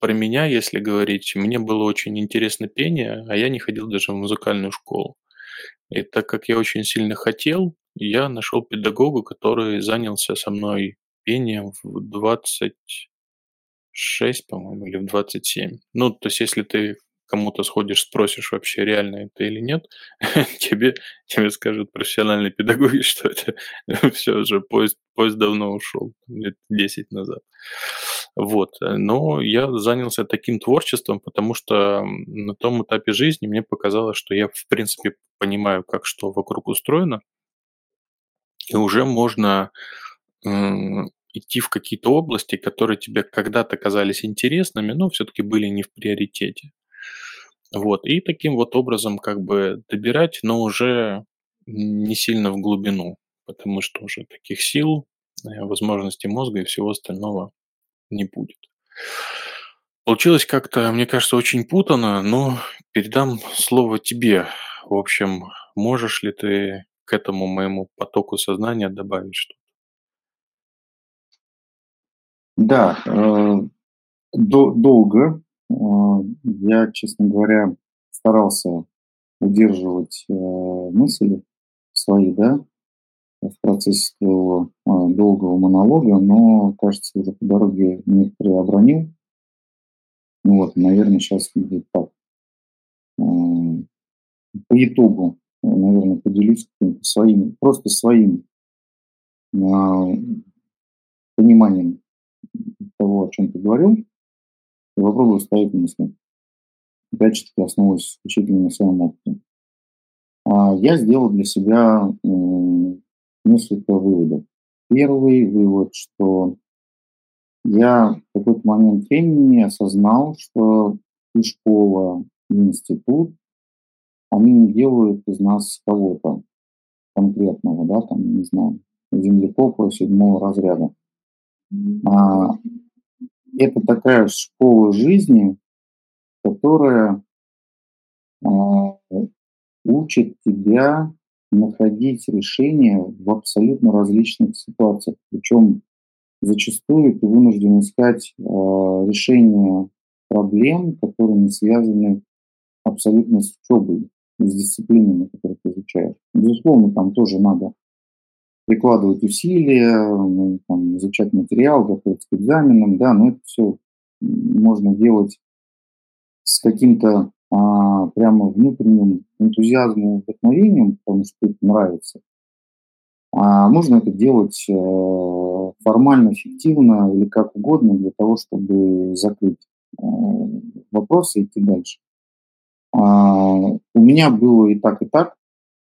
про меня, если говорить, мне было очень интересно пение, а я не ходил даже в музыкальную школу. И так как я очень сильно хотел, я нашел педагога, который занялся со мной пением в 26, по-моему, или в 27. Ну, то есть, если ты кому-то сходишь, спросишь вообще, реально это или нет, тебе, тебе скажут профессиональные педагоги, что это все уже поезд, поезд давно ушел, лет 10 назад. Вот. Но я занялся таким творчеством, потому что на том этапе жизни мне показалось, что я, в принципе, понимаю, как что вокруг устроено, и уже можно идти в какие-то области, которые тебе когда-то казались интересными, но все-таки были не в приоритете. Вот, и таким вот образом как бы добирать, но уже не сильно в глубину, потому что уже таких сил, э, возможностей мозга и всего остального не будет. Получилось как-то, мне кажется, очень путано, но передам слово тебе. В общем, можешь ли ты к этому моему потоку сознания добавить что-то? Да, э, до, долго э, я, честно говоря, старался удерживать э, мысли свои, да, в процессе своего долгого монолога, но, кажется, уже по дороге некоторые обронил. Ну вот, наверное, сейчас будет так. По итогу, наверное, поделюсь каким-то своим, просто своим пониманием того, о чем ты говорил, и попробую ставить мысли. Опять же таки, основываясь исключительно на своем опыте. А я сделал для себя несколько выводов. Первый вывод, что я в какой-то момент времени осознал, что и школа, и институт, они не делают из нас кого-то конкретного, да, там, не знаю, землекопа седьмого разряда. А, это такая школа жизни, которая а, учит тебя находить решения в абсолютно различных ситуациях. Причем зачастую ты вынужден искать э, решения проблем, которые не связаны абсолютно с учебой, с дисциплинами, которые ты изучаешь. Безусловно, там тоже надо прикладывать усилия, ну, там, изучать материал, готовиться к экзаменам, да, но это все можно делать с каким-то а, прямо внутренним энтузиазмом, вдохновением, потому что это нравится. А можно это делать э, формально, эффективно или как угодно для того, чтобы закрыть э, вопросы и идти дальше. А, у меня было и так, и так,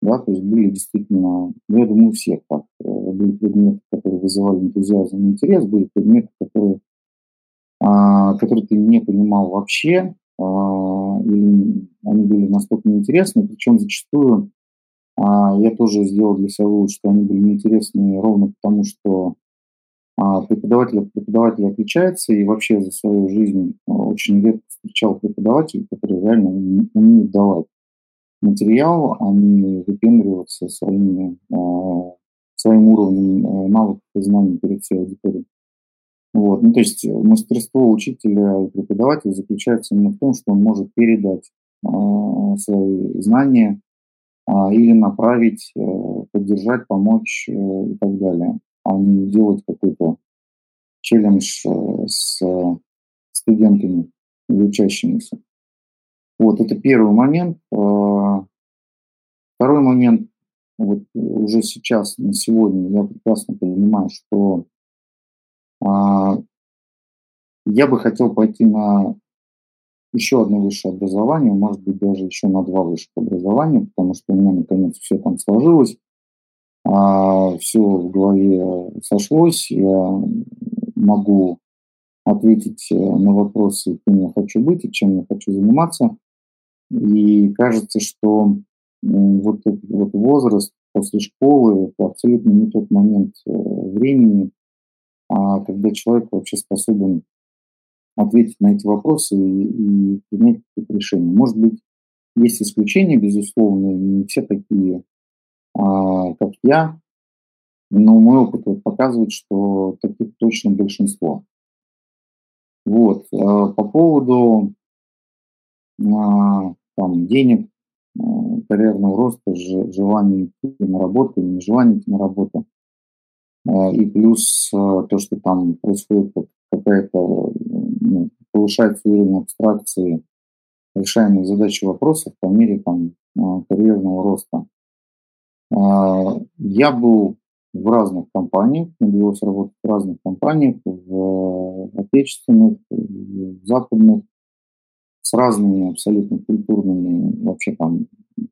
да, то есть были действительно, ну, я думаю, у всех так. Э, были предметы, которые вызывали энтузиазм и интерес, были предметы, которые, а, которые ты не понимал вообще, а, или они были настолько неинтересны, причем зачастую а, я тоже сделал для себя вывод, что они были неинтересны ровно потому, что а, преподаватель от преподавателя отличается, и вообще за свою жизнь а, очень редко встречал преподавателей, которые реально умеют давать материал, а не выпендриваться своими, своим уровнем навыков и знаний перед всей аудиторией. Вот. Ну, то есть мастерство учителя и преподавателя заключается именно в том, что он может передать свои знания или направить, э, поддержать, помочь э, и так далее а не делать какой-то челлендж э, с студентами или учащимися. Вот, это первый момент. А, второй момент, вот уже сейчас, на сегодня, я прекрасно понимаю, что а, я бы хотел пойти на еще одно высшее образование, может быть, даже еще на два высших образования, потому что у меня наконец все там сложилось а, все в голове сошлось, я могу ответить э, на вопросы, кем я хочу быть и чем я хочу заниматься. И кажется, что вот этот вот возраст после школы – это абсолютно не тот момент э, времени, а когда человек вообще способен ответить на эти вопросы и, и принять какие-то решения. Может быть, есть исключения, безусловно, не все такие а, как я, но мой опыт вот показывает, что таких точно большинство. Вот. А по поводу а, там, денег, карьерного роста, желания идти на работу или нежелания идти на работу. И плюс то, что там происходит какая-то, ну, повышается уровень абстракции решаемых задач и вопросов по мере там, карьерного роста. Я был в разных компаниях, мне довелось работать в разных компаниях, в отечественных, в западных, с разными абсолютно культурными вообще там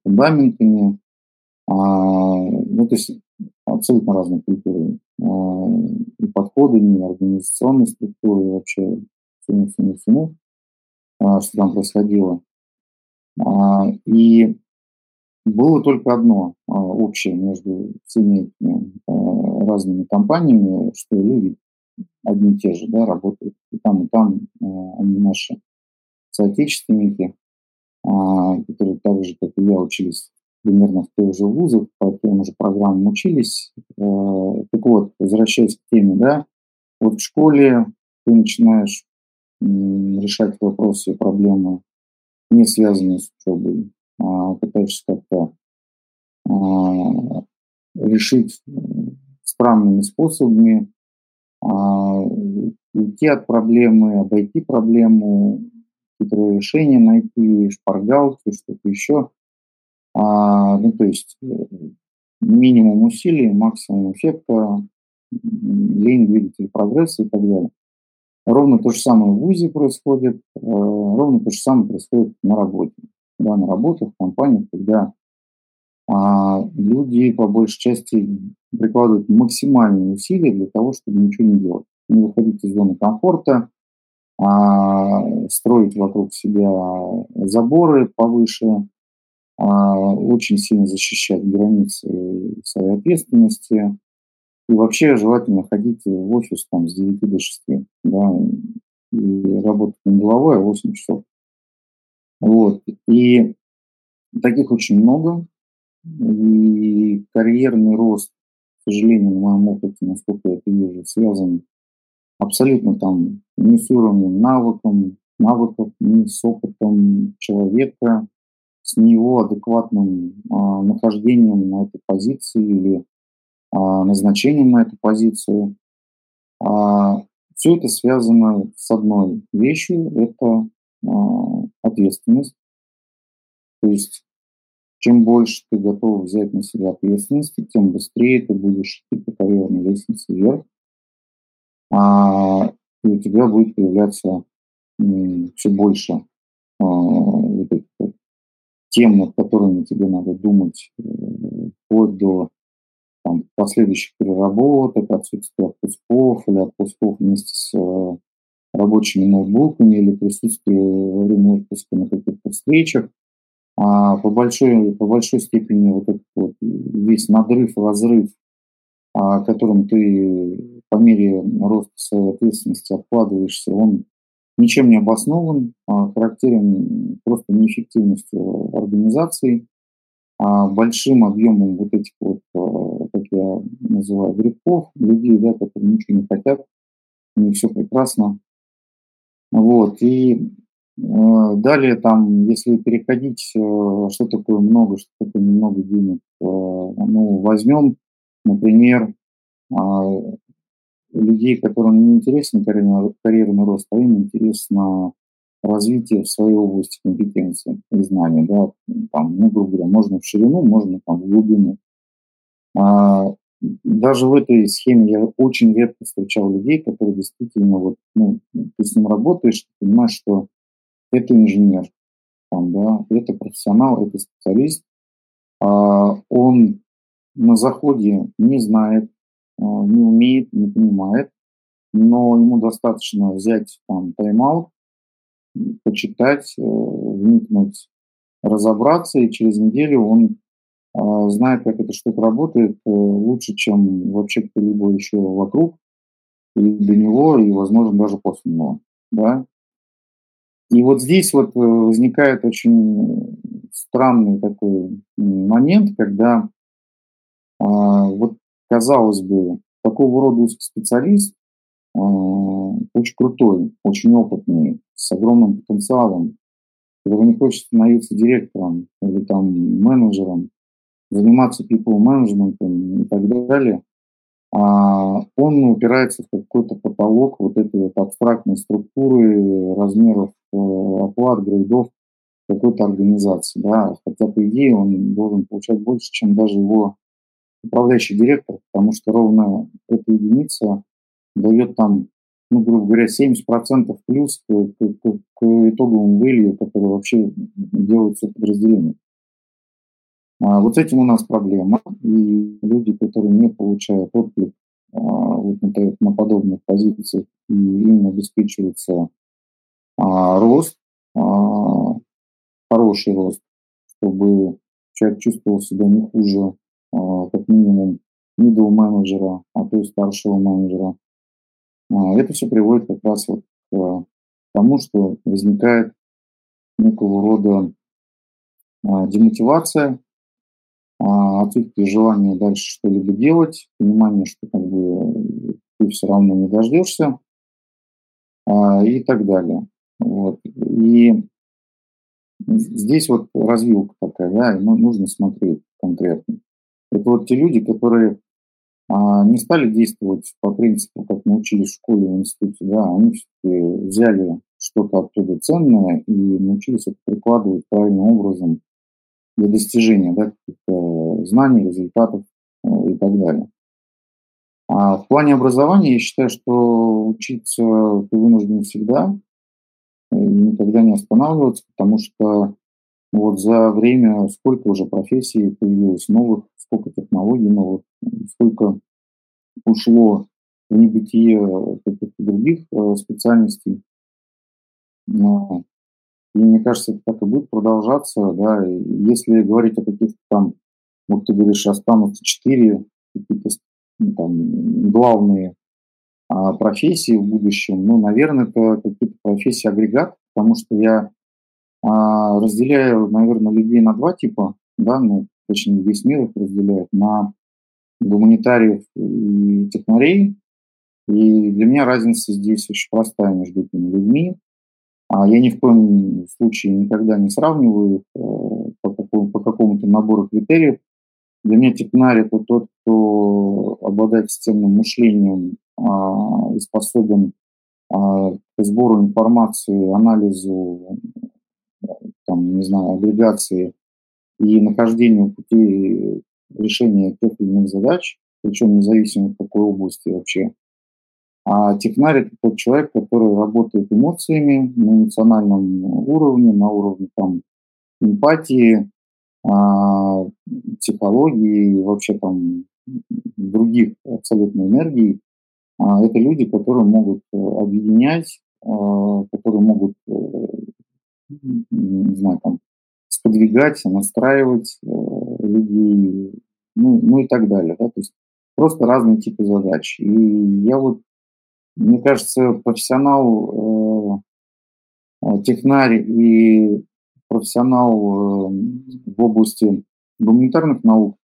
фундаментами, а, ну, то есть абсолютно разные культуры. А, и подходами, и организационной структуры, и вообще всему, всему, всему, что там происходило. И было только одно а, общее между всеми этими а, разными компаниями, что люди одни и те же, да, работают. И там, и там, а, они наши соотечественники, которые так же, как и я, учились примерно в тех же вузах, по тем же программам учились. Так вот, возвращаясь к теме, да, вот в школе ты начинаешь решать вопросы и проблемы, не связанные с учебой, а, пытаешься как-то а, решить странными способами, а, уйти от проблемы, обойти проблему, хитрое решение найти, шпаргалки, что-то еще. Ну, то есть э, минимум усилий, максимум эффекта, лень, двигатель прогресса и так далее. Ровно то же самое в ВУЗе происходит, э, ровно то же самое происходит на работе да, на работу в компаниях, когда а, люди по большей части прикладывают максимальные усилия для того, чтобы ничего не делать. Не выходить из зоны комфорта, а, строить вокруг себя заборы повыше, а, очень сильно защищать границы своей ответственности. И вообще желательно ходить в офис там, с 9 до 6, да, и работать не головой, а 8 часов. Вот. И таких очень много. И карьерный рост, к сожалению, на моем опыте, насколько я это вижу, связан абсолютно там не с уровнем навыком, навыков, не с опытом человека, с с его адекватным а, нахождением на этой позиции или а, назначением на эту позицию. А, все это связано с одной вещью – это а, ответственность. То есть чем больше ты готов взять на себя ответственности, тем быстрее ты будешь идти по карьерной лестнице вверх, и у тебя будет появляться все больше а, тем, над которыми тебе надо думать, э, вплоть до там, последующих переработок, отсутствия отпусков или отпусков вместе с э, рабочими ноутбуками или присутствие во время отпуска на каких-то встречах. А по, большой, по большой степени вот этот вот весь надрыв, разрыв, а, которым ты по мере роста своей ответственности откладываешься, он ничем не обоснован, а характерен просто неэффективностью организации, а большим объемом вот этих вот, а, как я называю, грибков, людей, да, которые ничего не хотят, у них все прекрасно. Вот, и далее там, если переходить, что такое много, что такое немного денег, ну, возьмем, например, людей, которым не интересен карьерный, карьерный рост, а им интересно развитие в своей области компетенции и знаний. Да, там, ну, грубо говоря, можно в ширину, можно там, в глубину. А, даже в этой схеме я очень редко встречал людей, которые действительно, вот, ну, ты с ним работаешь, ты понимаешь, что это инженер, там, да, это профессионал, это специалист, а он на заходе не знает, не умеет, не понимает, но ему достаточно взять там тайм-аут, почитать, э, вникнуть, разобраться, и через неделю он а, знает, как эта штука работает э, лучше, чем вообще кто-либо еще вокруг, и до него, и, возможно, даже после него. Да? И вот здесь вот э, возникает очень странный такой момент, когда а, вот, казалось бы, такого рода специалист а, очень крутой, очень опытный, с огромным потенциалом, который не хочет становиться директором или там менеджером, заниматься people management и так далее, а он упирается в какой-то потолок вот этой вот абстрактной структуры, размеров э, оплат, грейдов какой-то организации. Да? Хотя, по идее, он должен получать больше, чем даже его управляющий директор, потому что ровно эта единица дает там, ну, грубо говоря, 70% плюс к, к, к итоговому value, который вообще делается подразделение. А вот с этим у нас проблема. И люди, которые не получают отклик вот на, на подобных позициях, и им обеспечивается а, рост, а, хороший рост, чтобы человек чувствовал себя не хуже, как минимум, middle менеджера, а то и старшего менеджера. А, это все приводит как раз вот к тому, что возникает некого рода а, демотивация, а, отсутствие желания дальше что-либо делать, понимание, что как бы ты все равно не дождешься а, и так далее. Вот. И здесь вот развилка такая, да, и нужно смотреть конкретно. Это вот те люди, которые а, не стали действовать по принципу, как научились в школе, в институте, да, они все-таки взяли что-то оттуда ценное и научились это прикладывать правильным образом для достижения да, каких-то знаний, результатов э, и так далее. А в плане образования я считаю, что учиться ты вынужден всегда и никогда не останавливаться, потому что вот за время сколько уже профессий появилось новых, сколько технологий новых, сколько ушло в небытие каких-то других э, специальностей. Но и мне кажется, это так и будет продолжаться, да, если говорить о каких-то там, вот ты говоришь, останутся четыре какие-то ну, там, главные а, профессии в будущем, ну, наверное, это какие-то профессии агрегат, потому что я разделяю, наверное, людей на два типа, да, ну, точнее, весь мир их разделяет на гуманитариев и технарей, и для меня разница здесь очень простая между этими людьми. А я ни в коем случае никогда не сравниваю их, э, какому-то набору критериев. Для меня технарь – это тот, кто обладает системным мышлением а, и способен а, к сбору информации, анализу, там, не знаю, агрегации и нахождению пути решения тех или иных задач, причем независимо в какой области вообще. А технарь – это тот человек, который работает эмоциями на эмоциональном уровне, на уровне там, эмпатии, а, психологии и вообще там других абсолютно энергий. А, это люди, которые могут э, объединять, а, которые могут, э, не знаю, там, сподвигать, настраивать э, людей, ну, ну и так далее. Да? То есть просто разные типы задач. И я вот, мне кажется, профессионал, э, технарь и профессионал э, в области гуманитарных наук,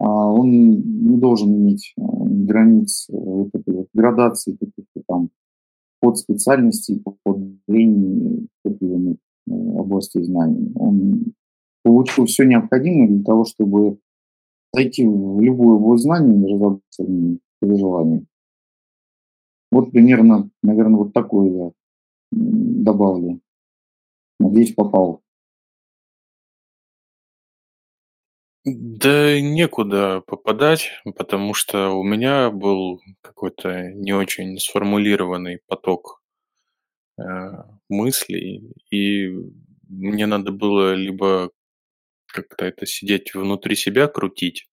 э, он не должен иметь э, границ э, вот этой вот градации каких-то там под специальностей, под зрение областей знаний. Он получил все необходимое для того, чтобы зайти в любую область знаний и разобраться при желании. Вот примерно, наверное, вот такое я добавлю. Надеюсь, попал. Да некуда попадать, потому что у меня был какой-то не очень сформулированный поток э, мыслей, и мне надо было либо как-то это сидеть внутри себя, крутить.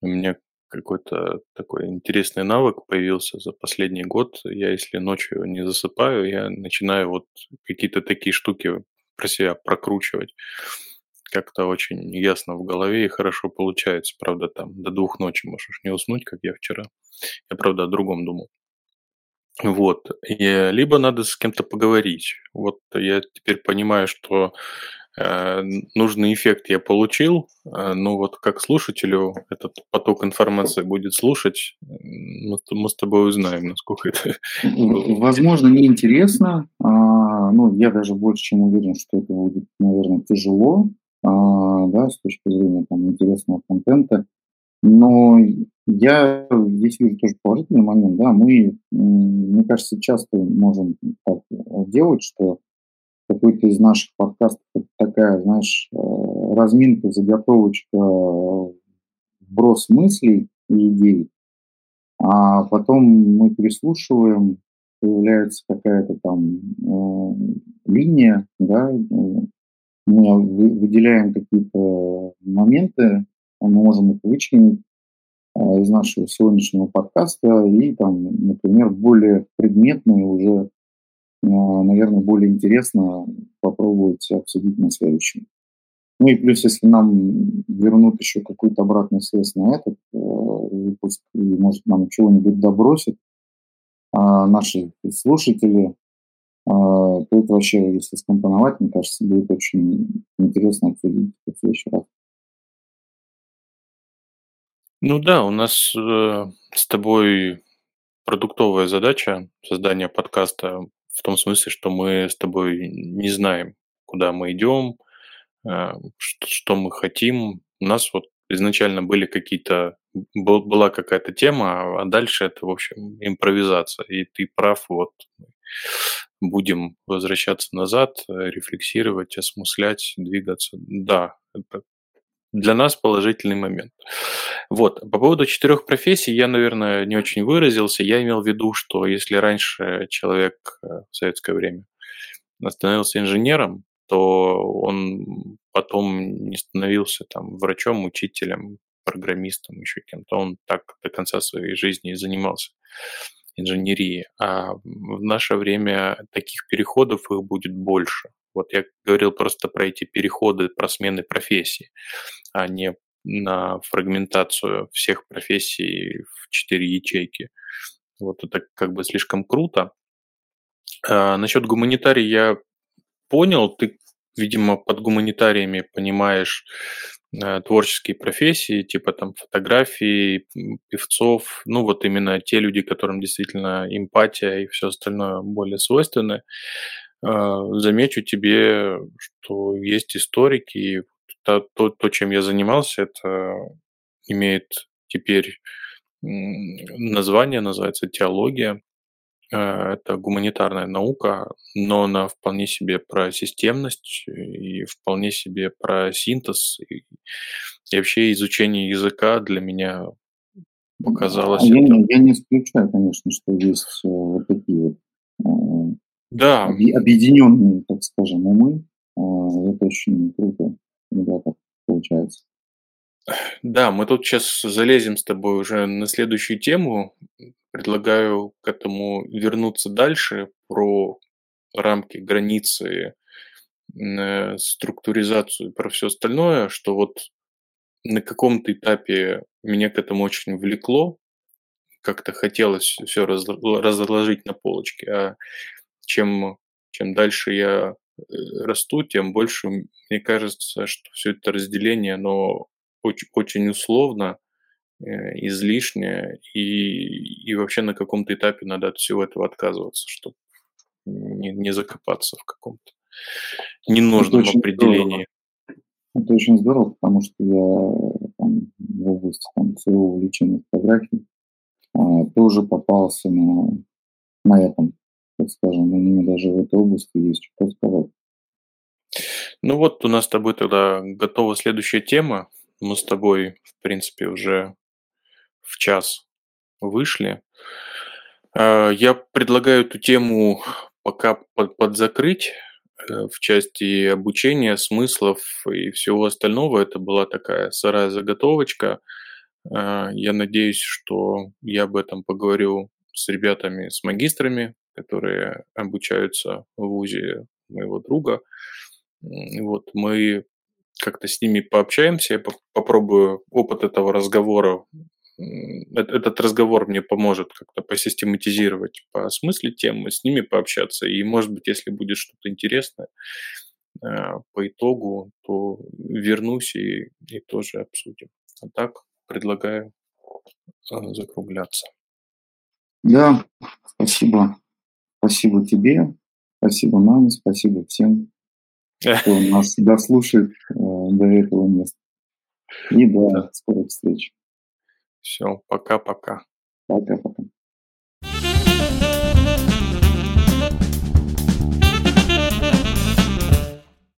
У меня какой-то такой интересный навык появился за последний год. Я, если ночью не засыпаю, я начинаю вот какие-то такие штуки про себя прокручивать. Как-то очень ясно в голове и хорошо получается. Правда, там до двух ночи можешь не уснуть, как я вчера. Я, правда, о другом думал. Вот. И либо надо с кем-то поговорить. Вот я теперь понимаю, что Э, нужный эффект я получил, э, но вот как слушателю этот поток информации будет слушать, мы с тобой узнаем, насколько это... Возможно, неинтересно, а, ну, я даже больше чем уверен, что это будет, наверное, тяжело, да, с точки зрения там, интересного контента, но я здесь вижу тоже положительный момент, да, мы, мне кажется, часто можем так делать, что какой-то из наших подкастов это такая, знаешь, э, разминка, заготовочка, вброс мыслей и идей, а потом мы переслушиваем, появляется какая-то там э, линия, да, мы выделяем какие-то моменты, мы можем их вычленить э, из нашего сегодняшнего подкаста и там, например, более предметные уже наверное, более интересно попробовать обсудить на следующем. Ну и плюс, если нам вернут еще какую-то обратную связь на этот э, выпуск, и, может, нам чего-нибудь добросят э, наши слушатели, то это вообще, если скомпоновать, мне кажется, будет очень интересно обсудить в следующий раз. Ну да, у нас э, с тобой продуктовая задача создания подкаста в том смысле, что мы с тобой не знаем, куда мы идем, э, что мы хотим. У нас вот изначально были какие-то была какая-то тема, а дальше это, в общем, импровизация. И ты прав, вот будем возвращаться назад, рефлексировать, осмыслять, двигаться. Да, это для нас положительный момент. Вот. По поводу четырех профессий я, наверное, не очень выразился. Я имел в виду, что если раньше человек э, в советское время становился инженером, то он потом не становился там врачом, учителем, программистом, еще кем-то. Он так до конца своей жизни и занимался инженерией. А в наше время таких переходов их будет больше. Вот я говорил просто про эти переходы, про смены профессий, а не на фрагментацию всех профессий в четыре ячейки. Вот это как бы слишком круто. А, насчет гуманитария я понял, ты, видимо, под гуманитариями понимаешь творческие профессии, типа там фотографии, певцов, ну вот именно те люди, которым действительно эмпатия и все остальное более свойственны. А, замечу тебе, что есть историки, это то, то, чем я занимался, это имеет теперь название, называется теология. Э, это гуманитарная наука, но она вполне себе про системность и вполне себе про синтез. И, и вообще изучение языка для меня показалось... Я, это... я не исключаю, конечно, что есть вот такие вот да. объединенные, так скажем, умы. А, это очень круто, когда так получается. Да, мы тут сейчас залезем с тобой уже на следующую тему. Предлагаю к этому вернуться дальше про рамки, границы, э, структуризацию, про все остальное, что вот на каком-то этапе меня к этому очень влекло, как-то хотелось все разложить на полочке, а чем, чем дальше я э, расту, тем больше мне кажется, что все это разделение, оно очень, очень условно, излишнее, и, и вообще на каком-то этапе надо от всего этого отказываться, чтобы не, не закопаться в каком-то ненужном это определении. Здорово. Это очень здорово, потому что я там, в области там, своего увлечения фотографией а, тоже попался на, на этом, так скажем, у меня даже в этой области есть что сказать. Ну вот у нас с тобой тогда готова следующая тема. Мы с тобой, в принципе, уже в час вышли. А, я предлагаю эту тему пока подзакрыть э, в части обучения, смыслов и всего остального. Это была такая сырая заготовочка. А, я надеюсь, что я об этом поговорю с ребятами, с магистрами, которые обучаются в ВУЗе моего друга. Вот мы как-то с ними пообщаемся, я попробую опыт этого разговора. Этот разговор мне поможет как-то посистематизировать, посмыслить тему, с ними пообщаться. И, может быть, если будет что-то интересное э, по итогу, то вернусь и, и тоже обсудим. А так предлагаю э, закругляться. Да, спасибо. Спасибо тебе, спасибо маме, спасибо всем кто нас дослушает э, до этого места. И до скорых встреч. Все, пока-пока. Пока-пока.